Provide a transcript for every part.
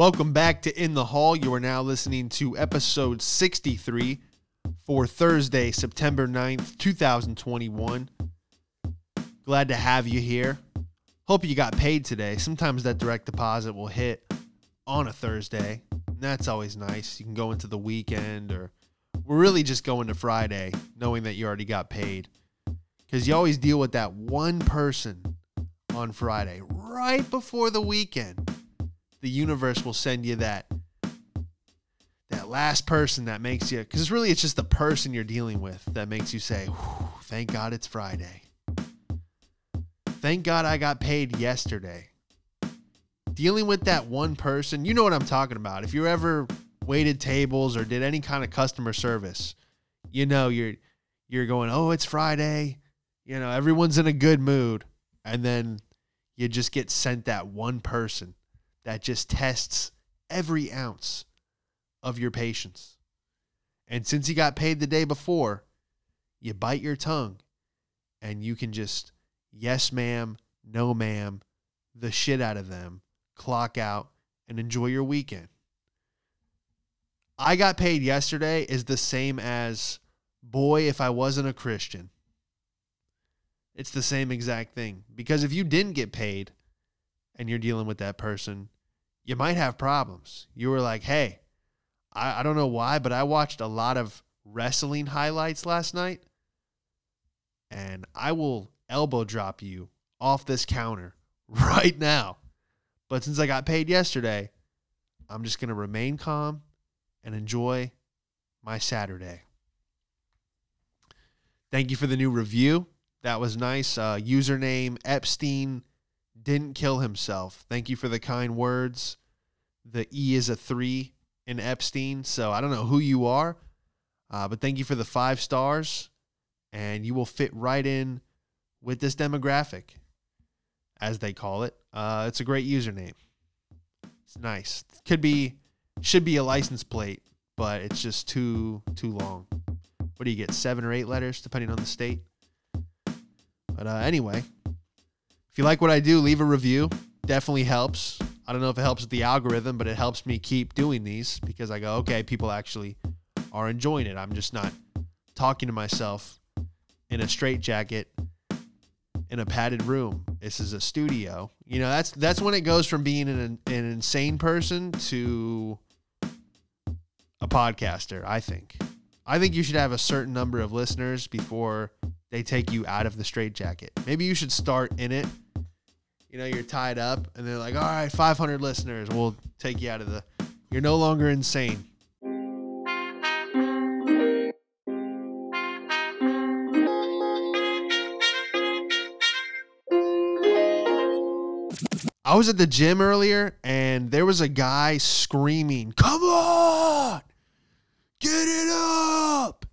Welcome back to In the Hall. You are now listening to episode 63 for Thursday, September 9th, 2021. Glad to have you here. Hope you got paid today. Sometimes that direct deposit will hit on a Thursday. And that's always nice. You can go into the weekend or we're really just going to Friday knowing that you already got paid. Because you always deal with that one person on Friday, right before the weekend the universe will send you that that last person that makes you because really it's just the person you're dealing with that makes you say thank god it's friday. Thank god i got paid yesterday. Dealing with that one person you know what i'm talking about. If you ever waited tables or did any kind of customer service you know you're you're going oh it's friday. You know everyone's in a good mood and then you just get sent that one person that just tests every ounce of your patience. And since you got paid the day before, you bite your tongue and you can just yes, ma'am, no, ma'am, the shit out of them, clock out, and enjoy your weekend. I got paid yesterday is the same as boy, if I wasn't a Christian. It's the same exact thing. Because if you didn't get paid and you're dealing with that person, you might have problems. You were like, hey, I, I don't know why, but I watched a lot of wrestling highlights last night, and I will elbow drop you off this counter right now. But since I got paid yesterday, I'm just going to remain calm and enjoy my Saturday. Thank you for the new review. That was nice. Uh, username Epstein didn't kill himself. Thank you for the kind words. The E is a three in Epstein. So I don't know who you are, uh, but thank you for the five stars. And you will fit right in with this demographic, as they call it. Uh, it's a great username. It's nice. Could be, should be a license plate, but it's just too too long. What do you get? Seven or eight letters, depending on the state. But uh, anyway, you like what I do, leave a review. Definitely helps. I don't know if it helps with the algorithm, but it helps me keep doing these because I go, okay, people actually are enjoying it. I'm just not talking to myself in a straitjacket in a padded room. This is a studio. You know, that's that's when it goes from being an, an insane person to a podcaster, I think. I think you should have a certain number of listeners before they take you out of the straitjacket. Maybe you should start in it. You know, you're tied up, and they're like, all right, 500 listeners. We'll take you out of the. You're no longer insane. I was at the gym earlier and there was a guy screaming, Come on! Get it up!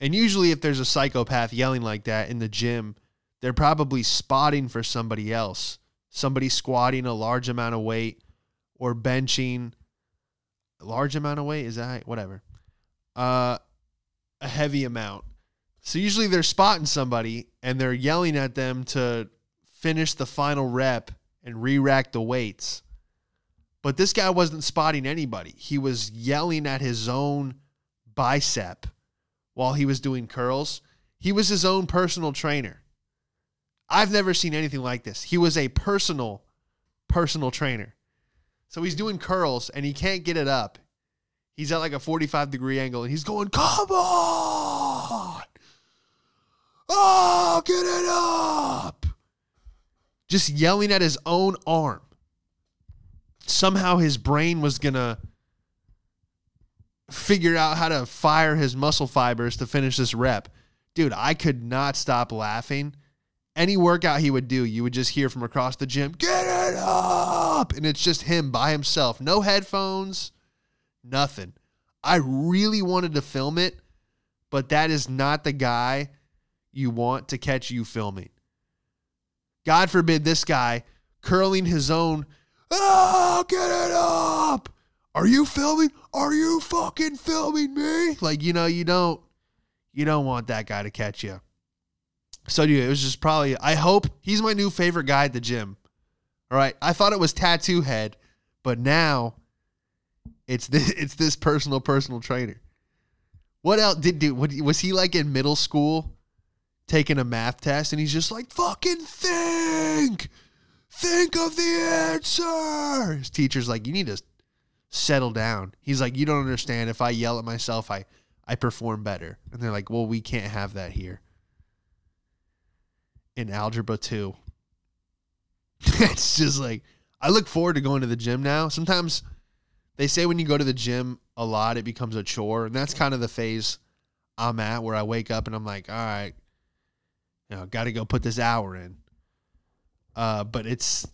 And usually, if there's a psychopath yelling like that in the gym, they're probably spotting for somebody else. Somebody squatting a large amount of weight or benching a large amount of weight. Is that whatever? Uh, a heavy amount. So usually they're spotting somebody and they're yelling at them to finish the final rep and re rack the weights. But this guy wasn't spotting anybody. He was yelling at his own bicep while he was doing curls. He was his own personal trainer. I've never seen anything like this. He was a personal, personal trainer. So he's doing curls and he can't get it up. He's at like a 45 degree angle and he's going, Come on! Oh, get it up! Just yelling at his own arm. Somehow his brain was going to figure out how to fire his muscle fibers to finish this rep. Dude, I could not stop laughing. Any workout he would do, you would just hear from across the gym, get it up. And it's just him by himself. No headphones, nothing. I really wanted to film it, but that is not the guy you want to catch you filming. God forbid this guy curling his own, oh, get it up. Are you filming? Are you fucking filming me? Like, you know, you don't you don't want that guy to catch you. So dude, it was just probably I hope he's my new favorite guy at the gym. All right. I thought it was tattoo head, but now It's this it's this personal personal trainer. What else did do? Was he like in middle school taking a math test and he's just like fucking think, think of the answer. His teacher's like, you need to settle down. He's like, you don't understand. If I yell at myself, I I perform better. And they're like, well, we can't have that here. In algebra two. it's just like I look forward to going to the gym now. Sometimes they say when you go to the gym a lot, it becomes a chore, and that's kind of the phase I'm at where I wake up and I'm like, all right, you know, got to go put this hour in. Uh, but it's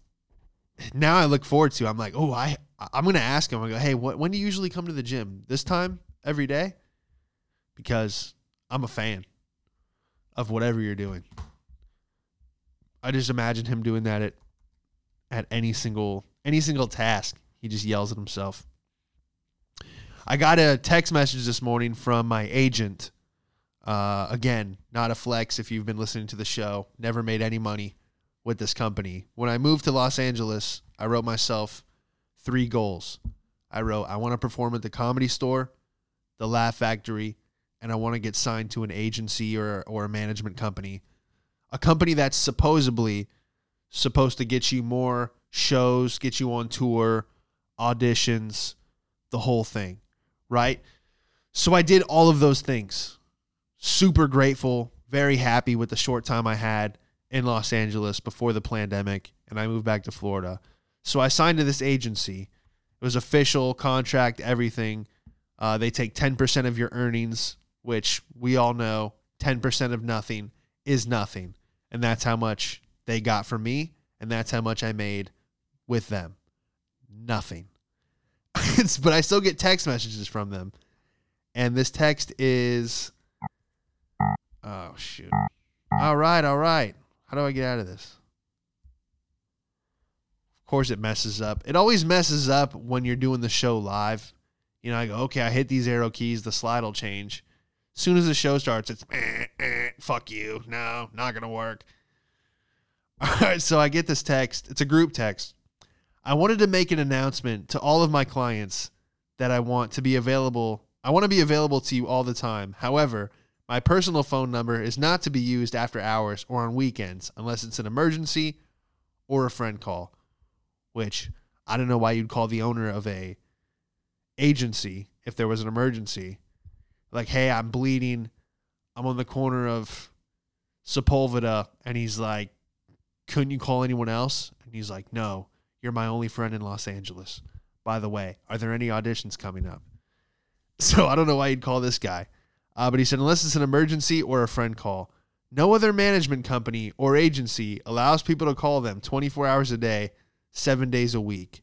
now I look forward to. I'm like, oh, I I'm gonna ask him. I go, hey, what, when do you usually come to the gym? This time every day? Because I'm a fan of whatever you're doing. I just imagine him doing that at at any single any single task. He just yells at himself. I got a text message this morning from my agent. Uh, again, not a flex if you've been listening to the show. Never made any money with this company. When I moved to Los Angeles, I wrote myself three goals. I wrote, I want to perform at the comedy store, the Laugh Factory, and I want to get signed to an agency or, or a management company. A company that's supposedly supposed to get you more shows, get you on tour, auditions, the whole thing, right? So I did all of those things. Super grateful, very happy with the short time I had in Los Angeles before the pandemic, and I moved back to Florida. So I signed to this agency. It was official contract, everything. Uh, they take 10% of your earnings, which we all know 10% of nothing is nothing. And that's how much they got from me. And that's how much I made with them. Nothing. but I still get text messages from them. And this text is Oh shoot. All right, all right. How do I get out of this? Of course it messes up. It always messes up when you're doing the show live. You know, I go, okay, I hit these arrow keys, the slide will change. As soon as the show starts, it's fuck you. No, not gonna work. All right, so I get this text. It's a group text. I wanted to make an announcement to all of my clients that I want to be available. I want to be available to you all the time. However, my personal phone number is not to be used after hours or on weekends unless it's an emergency or a friend call, which I don't know why you'd call the owner of a agency if there was an emergency. Like, hey, I'm bleeding. I'm on the corner of Sepulveda. And he's like, couldn't you call anyone else? And he's like, no, you're my only friend in Los Angeles. By the way, are there any auditions coming up? So I don't know why you'd call this guy. Uh, but he said, unless it's an emergency or a friend call, no other management company or agency allows people to call them 24 hours a day, seven days a week.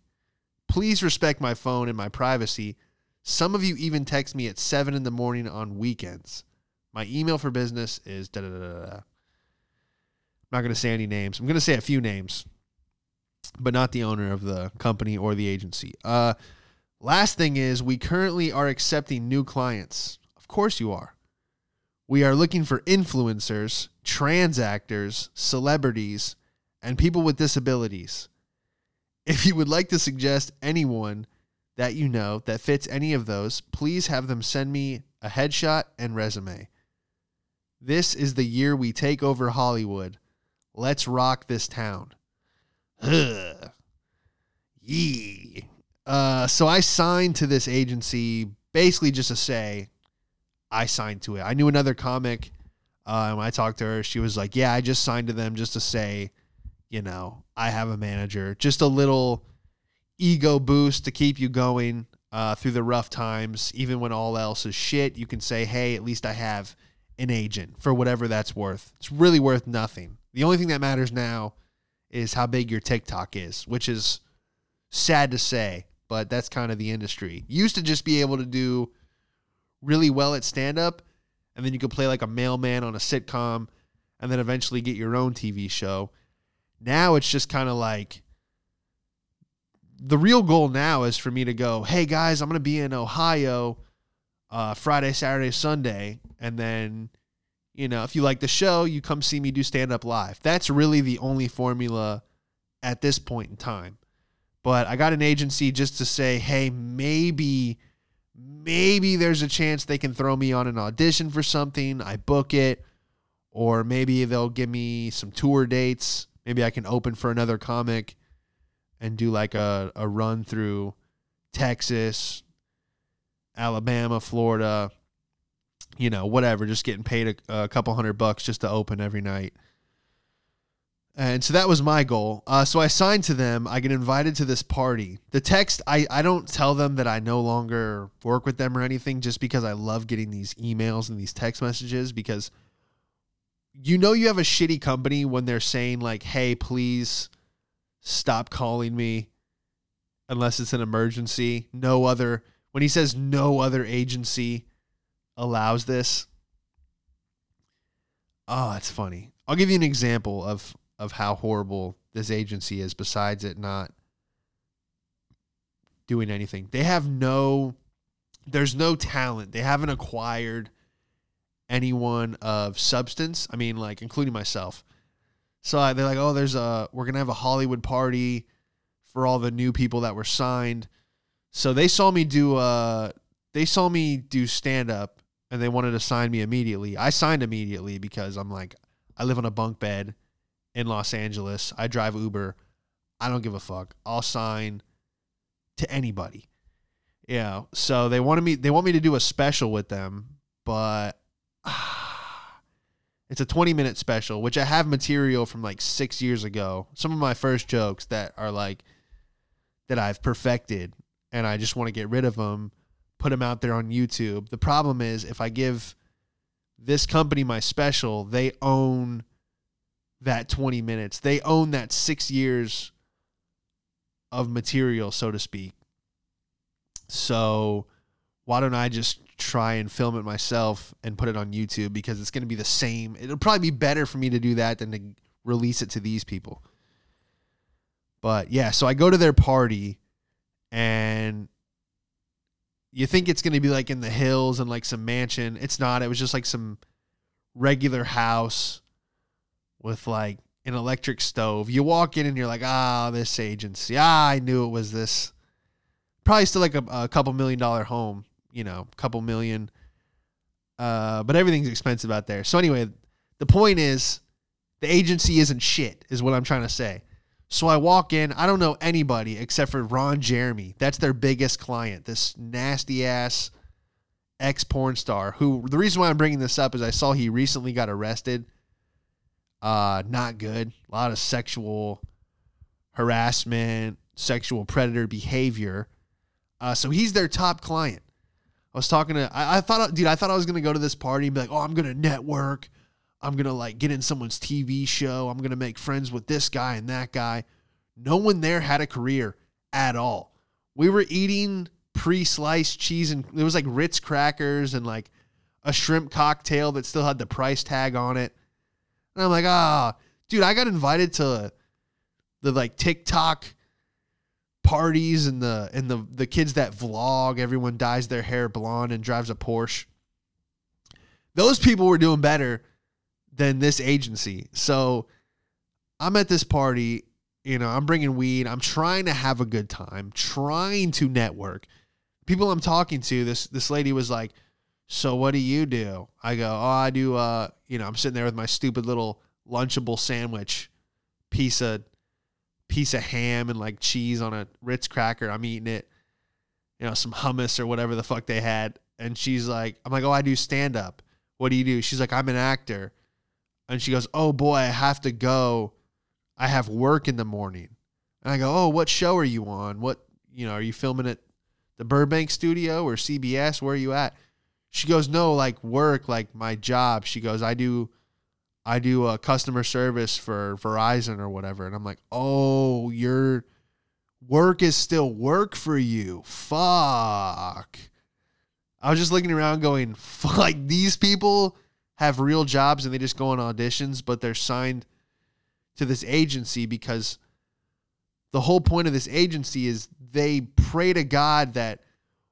Please respect my phone and my privacy. Some of you even text me at 7 in the morning on weekends. My email for business is da da da da. I'm not going to say any names. I'm going to say a few names but not the owner of the company or the agency. Uh, last thing is, we currently are accepting new clients. Of course, you are. We are looking for influencers, trans actors, celebrities, and people with disabilities. If you would like to suggest anyone that you know that fits any of those, please have them send me a headshot and resume. This is the year we take over Hollywood. Let's rock this town. Ugh. Yee. Uh, so I signed to this agency basically just to say I signed to it. I knew another comic. Uh, when I talked to her, she was like, "Yeah, I just signed to them just to say, you know, I have a manager. Just a little ego boost to keep you going uh, through the rough times, even when all else is shit. You can say, hey, at least I have an agent for whatever that's worth. It's really worth nothing. The only thing that matters now." is how big your TikTok is, which is sad to say, but that's kind of the industry. You used to just be able to do really well at stand up, and then you could play like a mailman on a sitcom, and then eventually get your own TV show. Now it's just kind of like the real goal now is for me to go, hey guys, I'm going to be in Ohio uh, Friday, Saturday, Sunday, and then you know, if you like the show, you come see me do stand up live. That's really the only formula at this point in time. But I got an agency just to say, hey, maybe, maybe there's a chance they can throw me on an audition for something. I book it, or maybe they'll give me some tour dates. Maybe I can open for another comic and do like a, a run through Texas, Alabama, Florida, you know, whatever, just getting paid a, a couple hundred bucks just to open every night. And so that was my goal. Uh, so I signed to them. I get invited to this party. The text, I, I don't tell them that I no longer work with them or anything just because I love getting these emails and these text messages because you know you have a shitty company when they're saying, like, hey, please stop calling me unless it's an emergency. No other, when he says no other agency allows this. Oh, it's funny. I'll give you an example of of how horrible this agency is besides it not doing anything. They have no there's no talent. They haven't acquired anyone of substance. I mean like including myself. So they're like, "Oh, there's a we're going to have a Hollywood party for all the new people that were signed." So they saw me do uh they saw me do stand up and they wanted to sign me immediately. I signed immediately because I'm like I live on a bunk bed in Los Angeles. I drive Uber. I don't give a fuck. I'll sign to anybody. Yeah. So they wanted me they want me to do a special with them, but it's a 20 minute special, which I have material from like 6 years ago. Some of my first jokes that are like that I've perfected and I just want to get rid of them, put them out there on YouTube. The problem is if I give this company my special, they own that 20 minutes. They own that six years of material, so to speak. So why don't I just try and film it myself and put it on YouTube because it's going to be the same. It'll probably be better for me to do that than to release it to these people. But yeah, so I go to their party and you think it's going to be like in the hills and like some mansion. It's not. It was just like some regular house with like an electric stove. You walk in and you're like, ah, this agency. Ah, I knew it was this. Probably still like a, a couple million dollar home, you know, couple million. Uh, but everything's expensive out there. So anyway, the point is, the agency isn't shit, is what I'm trying to say. So I walk in, I don't know anybody except for Ron Jeremy. That's their biggest client. This nasty ass ex porn star. Who the reason why I'm bringing this up is I saw he recently got arrested uh, not good. A lot of sexual harassment, sexual predator behavior. Uh, so he's their top client. I was talking to, I, I thought, dude, I thought I was gonna go to this party and be like, oh, I'm gonna network. I'm gonna like get in someone's TV show. I'm gonna make friends with this guy and that guy. No one there had a career at all. We were eating pre-sliced cheese and it was like Ritz crackers and like a shrimp cocktail that still had the price tag on it. And I'm like, ah, oh, dude, I got invited to the like TikTok parties and the and the the kids that vlog. Everyone dyes their hair blonde and drives a Porsche. Those people were doing better than this agency. So I'm at this party, you know, I'm bringing weed. I'm trying to have a good time, trying to network. People I'm talking to, this this lady was like, so what do you do? I go, oh, I do. Uh, you know, I'm sitting there with my stupid little lunchable sandwich, piece of piece of ham and like cheese on a Ritz cracker. I'm eating it, you know, some hummus or whatever the fuck they had. And she's like, I'm like, oh, I do stand up. What do you do? She's like, I'm an actor. And she goes, oh boy, I have to go. I have work in the morning. And I go, oh, what show are you on? What, you know, are you filming at the Burbank studio or CBS? Where are you at? She goes, no, like work, like my job. She goes, I do, I do a customer service for Verizon or whatever. And I'm like, oh, your work is still work for you. Fuck. I was just looking around going, like these people have real jobs and they just go on auditions, but they're signed to this agency because the whole point of this agency is they pray to God that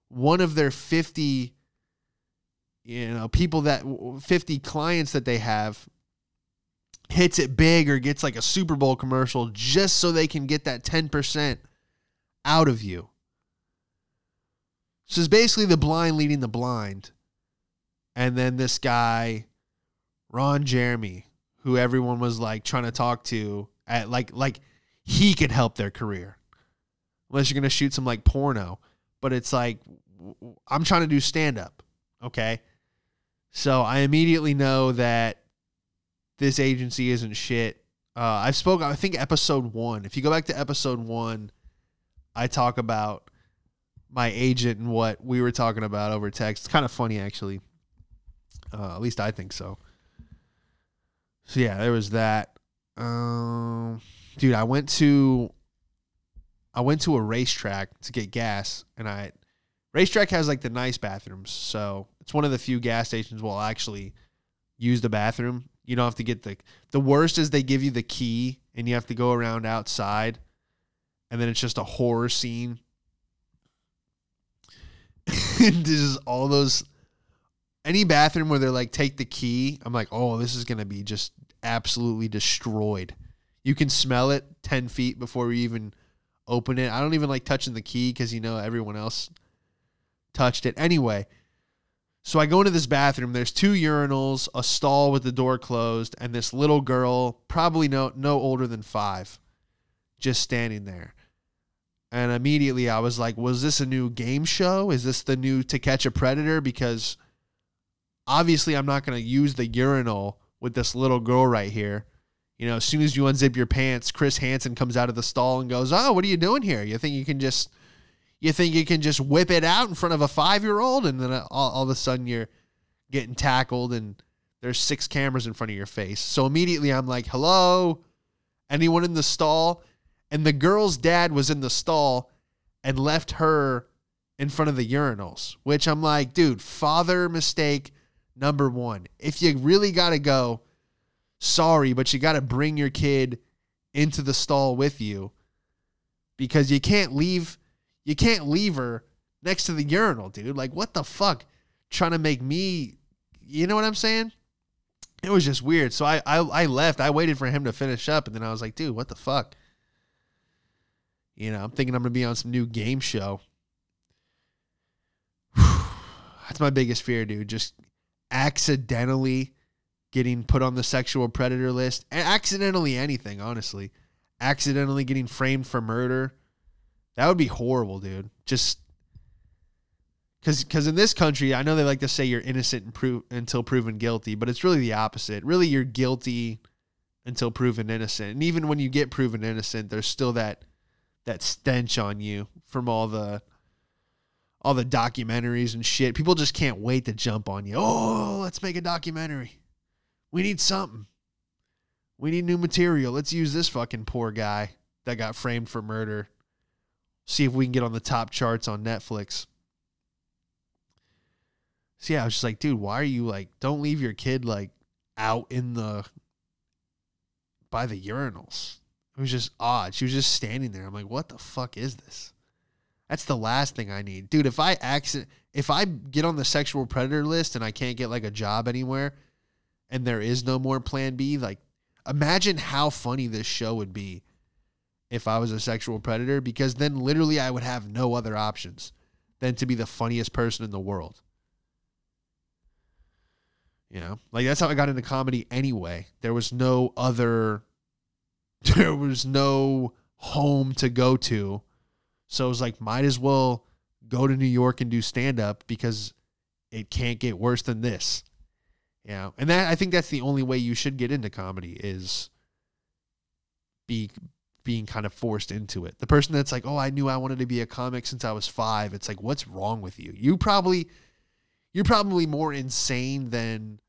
one of their 50 you know, people that 50 clients that they have hits it big or gets like a Super Bowl commercial just so they can get that 10% out of you. So it's basically the blind leading the blind. And then this guy, Ron Jeremy, who everyone was like trying to talk to at like like he could help their career. Unless you're gonna shoot some like porno. But it's like I'm trying to do stand up. Okay. So I immediately know that this agency isn't shit. Uh, I've spoke. I think episode one. If you go back to episode one, I talk about my agent and what we were talking about over text. It's kind of funny actually. Uh, at least I think so. So yeah, there was that. Um, dude, I went to I went to a RaceTrac to get gas, and I RaceTrac has like the nice bathrooms, so it's one of the few gas stations will actually use the bathroom. You don't have to get the the worst is they give you the key and you have to go around outside, and then it's just a horror scene. this is all those any bathroom where they're like take the key. I'm like, oh, this is gonna be just absolutely destroyed. You can smell it ten feet before we even open it. I don't even like touching the key because you know everyone else touched it anyway. So I go into this bathroom. There's two urinals, a stall with the door closed, and this little girl, probably no no older than five, just standing there. And immediately I was like, was this a new game show? Is this the new To Catch a Predator? Because obviously I'm not going to use the urinal with this little girl right here. You know, as soon as you unzip your pants, Chris Hansen comes out of the stall and goes, "Oh, what are you doing here? You think you can just you think you can just whip it out in front of a five year old, and then uh, all, all of a sudden you're getting tackled, and there's six cameras in front of your face. So immediately I'm like, hello, anyone in the stall? And the girl's dad was in the stall and left her in front of the urinals, which I'm like, dude, father mistake number one. If you really got to go, sorry, but you got to bring your kid into the stall with you because you can't leave you can't leave her next to the urinal, dude. Like, what the fuck? Trying to make me, you know what I'm saying? It was just weird. So I, I, I left. I waited for him to finish up, and then I was like, dude, what the fuck? You know, I'm thinking I'm gonna be on some new game show. That's my biggest fear, dude. Just accidentally getting put on the sexual predator list, and accidentally anything, honestly, accidentally getting framed for murder that would be horrible, dude. Just because because in this country, I know they like to say you're innocent pro- until proven guilty, but it's really the opposite. Really, you're guilty until proven innocent, and even when you get proven innocent, there's still that that stench on you from all the all the documentaries and shit. People just can't wait to jump on you. Oh, let's make a documentary. We need something. We need new material. Let's use this fucking poor guy that got framed for murder see if we can get on the top charts on Netflix. So yeah, I was just like, dude, why are you like, don't leave your kid like out in the by the urinals. It was just odd. She was just standing there. I'm like, what the fuck is this? That's the last thing I need. Dude, if I accident if I get on the sexual predator list and I can't get like a job anywhere and there is no more plan B, like imagine how funny this show would be if I was a sexual predator because then literally I would have no other options than to be the funniest person in the world. You know, like that's how I got into comedy anyway. There was no other, there was no home to go to. So it was like, might as well go to New York and do stand up because it can't get worse than this. Know, and that I think that's the only way you should get into comedy is be being kind of forced into it. The person that's like, "Oh, I knew I wanted to be a comic since I was 5." It's like, "What's wrong with you? You probably you're probably more insane than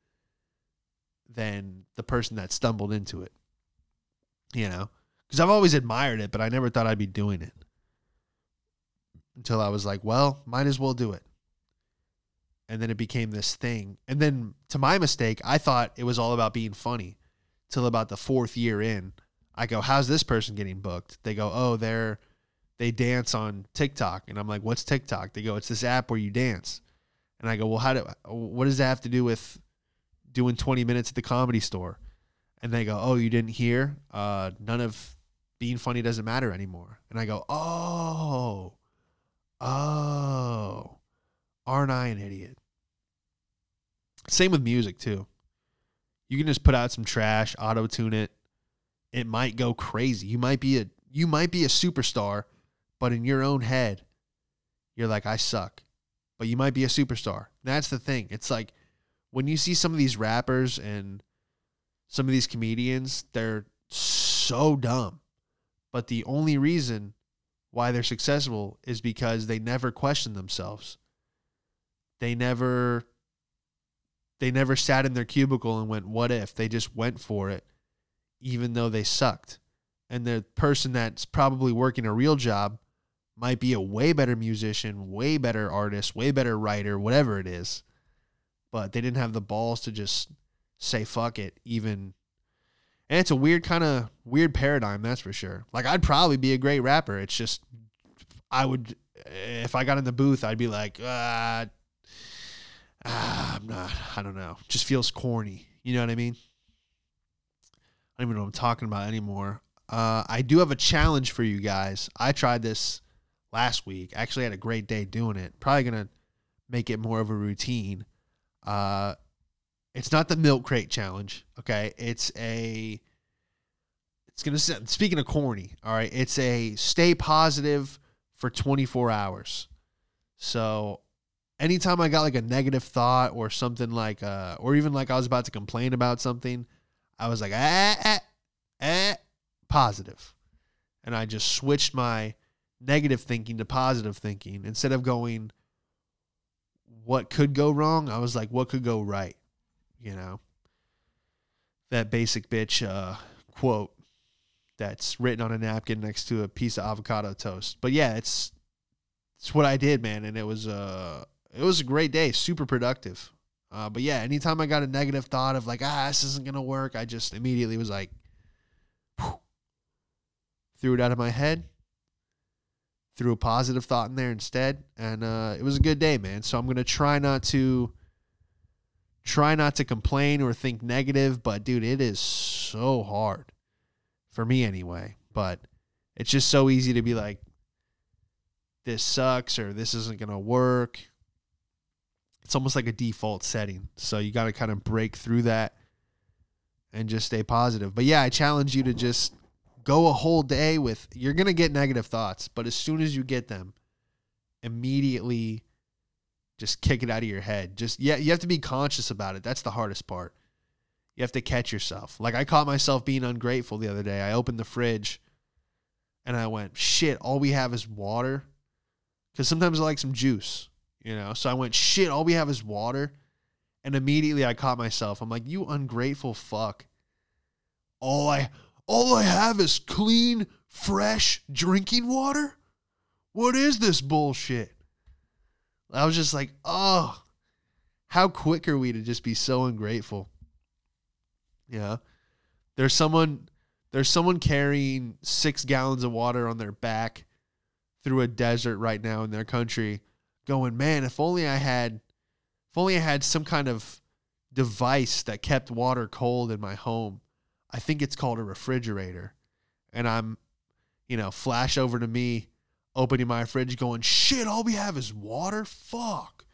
than the person that stumbled into it." You know? Cuz I've always admired it, but I never thought I'd be doing it. Until I was like, "Well, might as well do it." And then it became this thing. And then to my mistake, I thought it was all about being funny till about the 4th year in I go, "How's this person getting booked?" They go, "Oh, they're they dance on TikTok." And I'm like, "What's TikTok?" They go, "It's this app where you dance." And I go, "Well, how do what does that have to do with doing 20 minutes at the comedy store?" And they go, "Oh, you didn't hear? Uh, none of being funny doesn't matter anymore. And I go, oh, oh, aren't I an idiot? Same with music too. You can just put out some trash, auto tune it. It might go crazy. You might be a you might be a superstar, but in your own head, you're like, I suck. But you might be a superstar. That's the thing. It's like when you see some of these rappers and some of these comedians, they're so dumb. But the only reason why they're successful is because they never question themselves. They never they never sat in their cubicle and went, "What if?" They just went for it even though they sucked. And the person that's probably working a real job might be a way better musician, way better artist, way better writer, whatever it is. But they didn't have the balls to just say fuck it even and it's a weird kind of weird paradigm, that's for sure. Like I'd probably be a great rapper. It's just I would if I got in the booth, I'd be like, uh, ah, I'm not. I don't know. Just feels corny. You know what I mean? I don't even know what I'm talking about anymore. Uh, I do have a challenge for you guys. I tried this last week. Actually, had a great day doing it. Probably gonna make it more of a routine. Uh, it's not the milk crate challenge. Okay, it's a. It's gonna. Speaking of corny, all right. It's a stay positive for 24 hours. So, anytime I got like a negative thought or something like, uh, or even like I was about to complain about something, I was like, "Ah, ah, eh, positive, and I just switched my negative thinking to positive thinking. Instead of going what could go wrong? I was like what could go right? You know? That basic bitch uh, quote that's written on a napkin next to a piece of avocado toast. But yeah, it's it's what I did, man, and it was uh it was a great day, super productive. Uh, but yeah, anytime I got a negative thought of like ah this isn't gonna work, I just immediately was like, whew, threw it out of my head, threw a positive thought in there instead, and uh, it was a good day, man. So I'm gonna try not to try not to complain or think negative, but dude, it is so hard for me anyway. But it's just so easy to be like, this sucks or this isn't going to work. It's almost like a default setting. So you got to kind of break through that and just stay positive. But yeah, I challenge you to just go a whole day with, you're going to get negative thoughts, but as soon as you get them, immediately just kick it out of your head. Just yeah, you have to be conscious about it. That's the hardest part. You have to catch yourself. Like I caught myself being ungrateful the other day. I opened the fridge and I went, "Shit, all we have is water." Cuz sometimes I like some juice, you know. So I went, "Shit, all we have is water." And immediately I caught myself. I'm like, "You ungrateful fuck." All I all I have is clean, fresh drinking water? What is this bullshit? I was just like, oh, how quick are we to just be so ungrateful? Yeah. There's someone there's someone carrying six gallons of water on their back through a desert right now in their country, going, man, if only I had if only I had some kind of device that kept water cold in my home. I think it's called a refrigerator. And I'm, you know, flash over to me opening my fridge going, shit, all we have is water? Fuck.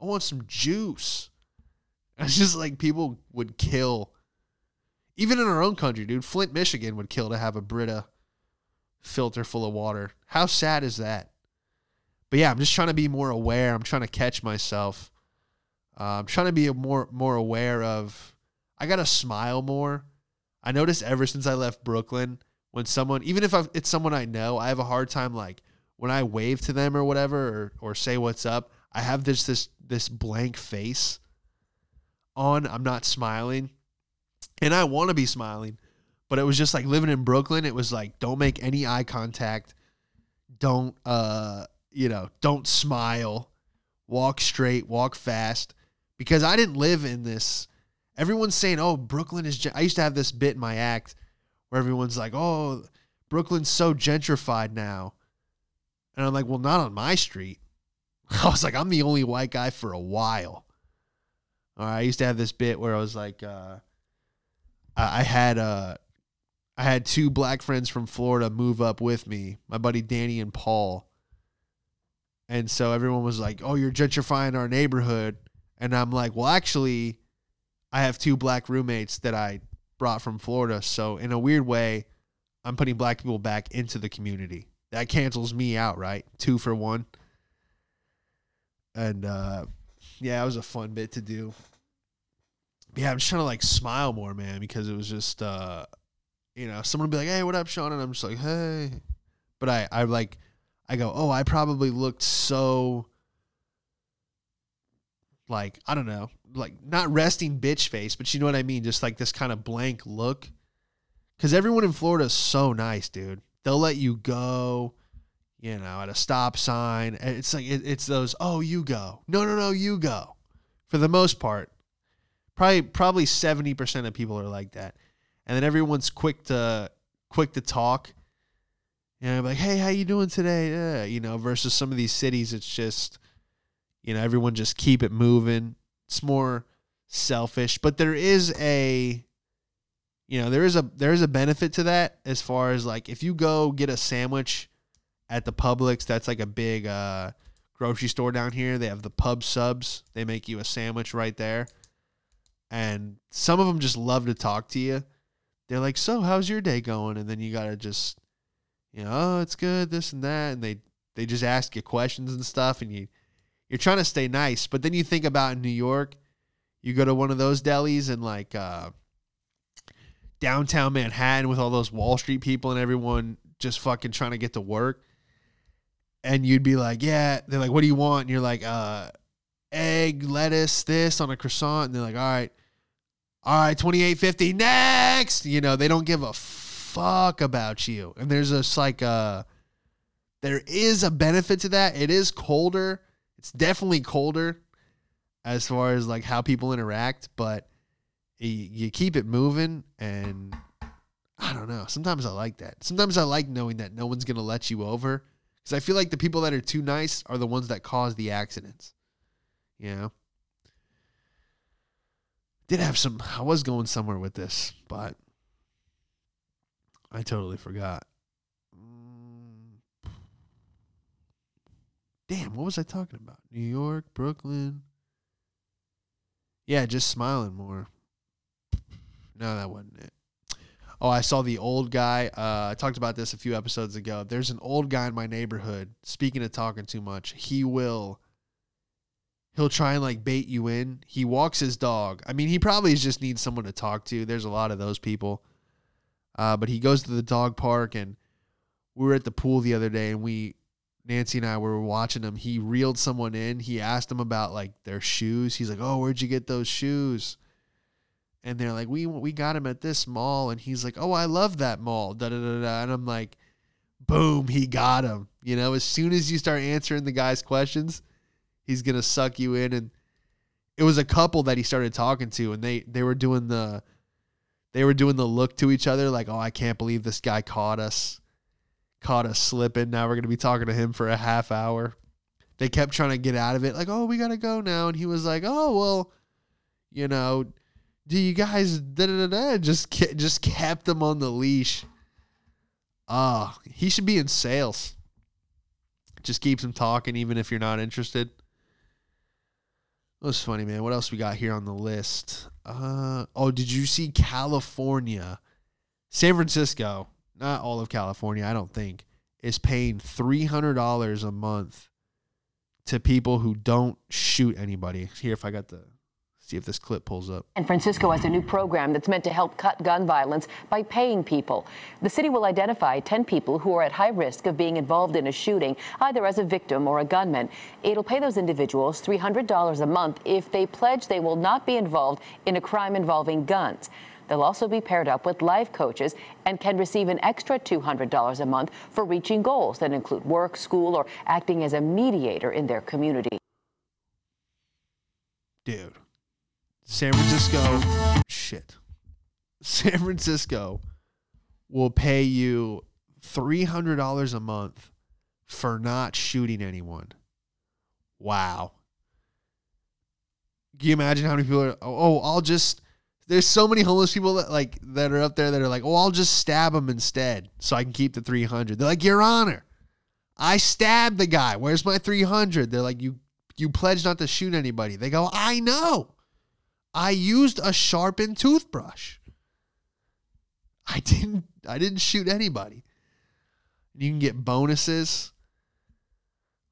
I want some juice. It's just like people would kill. Even in our own country, dude, Flint, Michigan would kill to have a Brita filter full of water. How sad is that? But yeah, I'm just trying to be more aware. I'm trying to catch myself. Uh, I'm trying to be more more aware of. I gotta smile more. I noticed ever since I left Brooklyn, when someone, even if I've, it's someone I know, I have a hard time like when I wave to them or whatever or, or say what's up, I have this this this blank face on. I'm not smiling. And I want to be smiling, but it was just like living in Brooklyn, it was like don't make any eye contact. Don't uh, you know, don't smile. Walk straight, walk fast because I didn't live in this everyone's saying, "Oh, Brooklyn is." I used to have this bit in my act where everyone's like, "Oh, Brooklyn's so gentrified now," And I'm like, well, not on my street. I was like, I'm the only white guy for a while. All right, I used to have this bit where I was like, uh, I had a, I had two black friends from Florida move up with me, my buddy Danny and Paul. And so everyone was like, "Oh, you're gentrifying our neighborhood." And I'm like, "Well, actually, I have two black roommates that I brought from Florida. So in a weird way, I'm putting black people back into the community. That cancels me out, right? Two for one." And uh yeah, it was a fun bit to do. Yeah, I'm just trying to like smile more, man, because it was just uh you know, someone would be like, "Hey, what up, Sean?" and I'm just like, "Hey," but I, I like, I go, "Oh, I probably looked so." Like I don't know, like not resting bitch face, but you know what I mean, just like this kind of blank look. Because everyone in Florida is so nice, dude. They'll let you go, you know, at a stop sign. It's like it, it's those, oh, you go. No, no, no, you go. For the most part, probably probably seventy percent of people are like that and then everyone's quick to quick to talk. You know, like, hey, how you doing today? Yeah, you know, versus some of these cities, it's just, you know, everyone just keep it moving. It's more selfish, but there is a, you know, there is a there is a benefit to that as far as like if you go get a sandwich at the Publix, that's like a big uh, grocery store down here. They have the pub subs. They make you a sandwich right there, and some of them just love to talk to you they're like, "So, how's your day going?" And then you gotta just, you know, "Oh, it's good," this and that, and they they just ask you questions and stuff, and you you're trying to stay nice, but then you think about in New York, you go to one of those delis and like uh, downtown Manhattan with all those Wall Street people and everyone just fucking trying to get to work, and you'd be like, "Yeah," they're like, "What do you want?" And you're like, "Uh." Egg, lettuce, this on a croissant, and they're like, all right, all right, 2850 next. You know, they don't give a fuck about you. And there's this like a there is a benefit to that. It is colder. It's definitely colder as far as like how people interact, but you, you keep it moving and I don't know. Sometimes I like that. Sometimes I like knowing that no one's going to let you over cuz I feel like the people that are too nice are the ones that cause the accidents. You know? Did have some. I was going somewhere with this, but I totally forgot. Mm. Damn, what was I talking about? New York, Brooklyn. Yeah, just smiling more. No, that wasn't it. Oh, I saw the old guy. Uh, I talked about this a few episodes ago. There's an old guy in my neighborhood. Speaking of talking too much, he will he'll try and like bait you in. He walks his dog. I mean, he probably just needs someone to talk to. There's a lot of those people. Uh, but he goes to the dog park, and we were at the pool the other day, and we, Nancy and I, were watching him. He reeled someone in. He asked them about like their shoes. He's like, "Oh, where'd you get those shoes?" And they're like, "We we got him at this mall." And he's like, "Oh, I love that mall." Da da da da. And I'm like, "Boom, he got him." You know, as soon as you start answering the guy's questions he's gonna suck you in. And it was a couple that he started talking to and they they were doing the they were doing the look to each other like oh i can't believe this guy caught us caught us slipping. Now we're gonna be talking to him for a half hour. They kept trying to get out of it like oh we gotta go now. And he was like oh well you know do you guys da da da just just kept them on the leash. Ah oh, he should be in sales. Just keeps him talking even if you're not interested that was funny, man. What else we got here on the list? Uh, oh, did you see California? San Francisco, not all of California, I don't think, is paying $300 a month to people who don't shoot anybody. Here, if I got the See if this clip pulls up. San Francisco has a new program that's meant to help cut gun violence by paying people. The city will identify 10 people who are at high risk of being involved in a shooting, either as a victim or a gunman. It'll pay those individuals $300 a month if they pledge they will not be involved in a crime involving guns. They'll also be paired up with life coaches and can receive an extra $200 a month for reaching goals that include work, school, or acting as a mediator in their community. Dude. San Francisco, shit. San Francisco will pay you $300 a month for not shooting anyone. Wow. Can you imagine how many people are, oh, oh, I'll just There's so many homeless people that like that are up there that are like, "Oh, I'll just stab them instead, so I can keep the 300." They're like, "Your Honor, I stabbed the guy. Where's my 300?" They're like, "You you pledged not to shoot anybody." They go, "I know. I used a sharpened toothbrush. I didn't I didn't shoot anybody." You can get bonuses.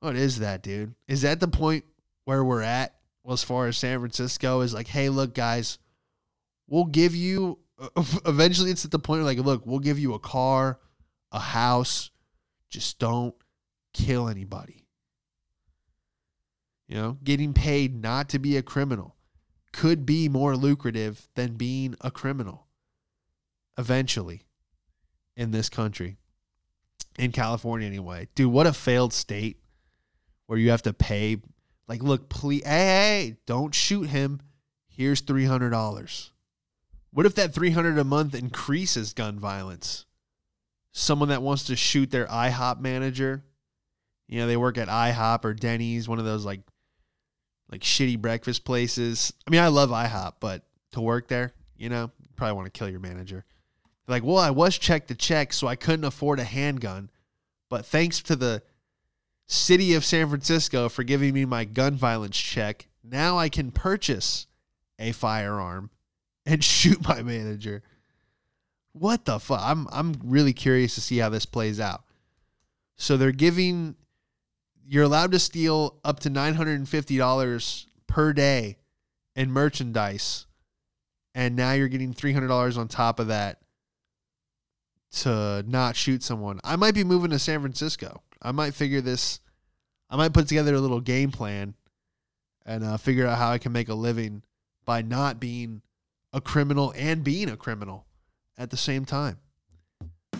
What is that, dude? Is that the point where we're at well, as far as San Francisco is like, hey, look, guys, we'll give you. Eventually, it's at the point where like, look, we'll give you a car, a house, just don't kill anybody. You know, getting paid not to be a criminal could be more lucrative than being a criminal. Eventually, in this country, in California anyway, dude, what a failed state where you have to pay like, look, please, hey, hey, don't shoot him. Here's three hundred dollars. What if that three hundred a month increases gun violence? Someone that wants to shoot their IHOP manager, you know, they work at IHOP or Denny's, one of those like, like shitty breakfast places. I mean, I love IHOP, but to work there, you know, you probably want to kill your manager. Like, well, I was checked to check, so I couldn't afford a handgun, but thanks to the city of San Francisco for giving me my gun violence check. Now I can purchase a firearm and shoot my manager. What the fuck? I'm I'm really curious to see how this plays out. So they're giving you're allowed to steal up to $950 per day in merchandise and now you're getting $300 on top of that to not shoot someone. I might be moving to San Francisco. I might figure this. I might put together a little game plan and uh, figure out how I can make a living by not being a criminal and being a criminal at the same time.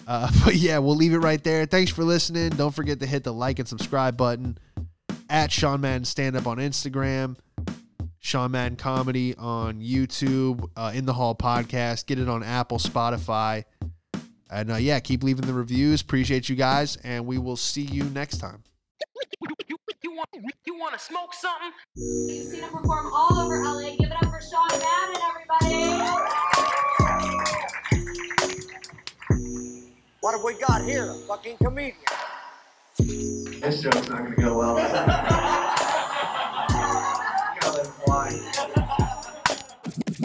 Uh, but yeah, we'll leave it right there. Thanks for listening. Don't forget to hit the like and subscribe button at Sean Madden Stand Up on Instagram, Sean Madden Comedy on YouTube, uh, In the Hall Podcast. Get it on Apple, Spotify. And uh, yeah, keep leaving the reviews. Appreciate you guys, and we will see you next time. You, you, want you want to smoke something? You've seen him perform all over LA. Give it up for Sean Madden, everybody. What have we got here? A fucking comedian. This joke's not to go well.